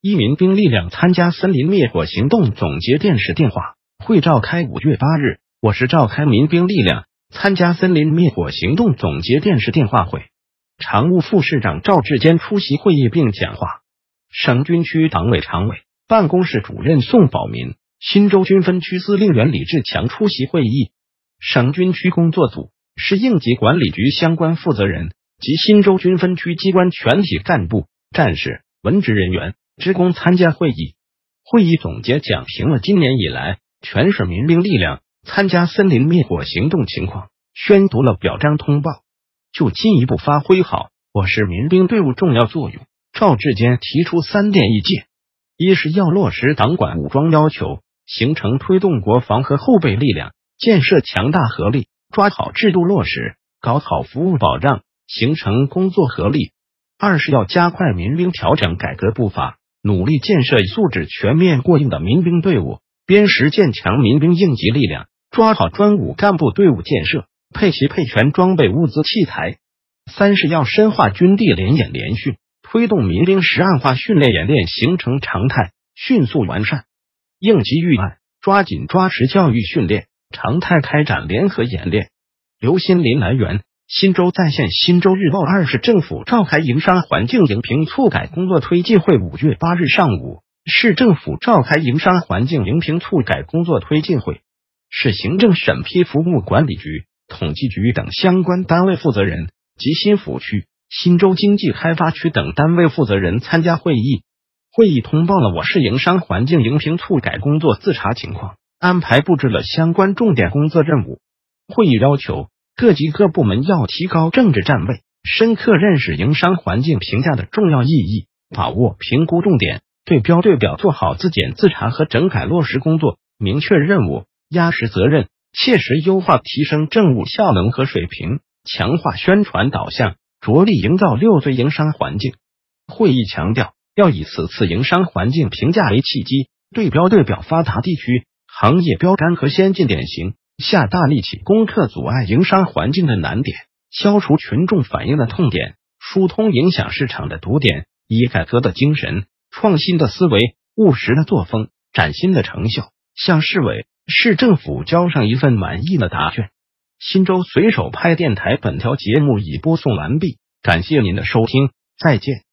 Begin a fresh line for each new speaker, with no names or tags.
一民兵力量参加森林灭火行动总结电视电话会召开五月八日，我市召开民兵力量参加森林灭火行动总结电视电话会，常务副市长赵志坚出席会议并讲话。省军区党委常委办公室主任宋宝民、新州军分区司令员李志强出席会议。省军区工作组市应急管理局相关负责人及新州军分区机关全体干部、战士、文职人员、职工参加会议。会议总结讲评了今年以来全省民兵力量参加森林灭火行动情况，宣读了表彰通报，就进一步发挥好我市民兵队伍重要作用。赵志坚提出三点意见：一是要落实党管武装要求，形成推动国防和后备力量建设强大合力，抓好制度落实，搞好服务保障，形成工作合力；二是要加快民兵调整改革步伐，努力建设素质全面过硬的民兵队伍，边实践强民兵应急力量，抓好专武干部队伍建设，配齐配全装备物资器材；三是要深化军地联演联训。推动民兵实案化训练演练形成常态，迅速完善应急预案，抓紧抓实教育训练，常态开展联合演练。刘新林来源：新州在线新州日报。二市政府召开营商环境营评促改工作推进会。五月八日上午，市政府召开营商环境营评促改工作推进会，市行政审批服务管理局、统计局等相关单位负责人及新抚区。新州经济开发区等单位负责人参加会议，会议通报了我市营商环境营评促改工作自查情况，安排布置了相关重点工作任务。会议要求各级各部门要提高政治站位，深刻认识营商环境评价的重要意义，把握评估重点，对标对表做好自检自查和整改落实工作，明确任务，压实责任，切实优化提升政务效能和水平，强化宣传导向。着力营造六最营商环境。会议强调，要以此次营商环境评价为契机，对标对表发达地区行业标杆和先进典型，下大力气攻克阻碍营商环境的难点，消除群众反映的痛点，疏通影响市场的堵点，以改革的精神、创新的思维、务实的作风、崭新的成效，向市委、市政府交上一份满意的答卷。新州随手拍电台，本条节目已播送完毕，感谢您的收听，再见。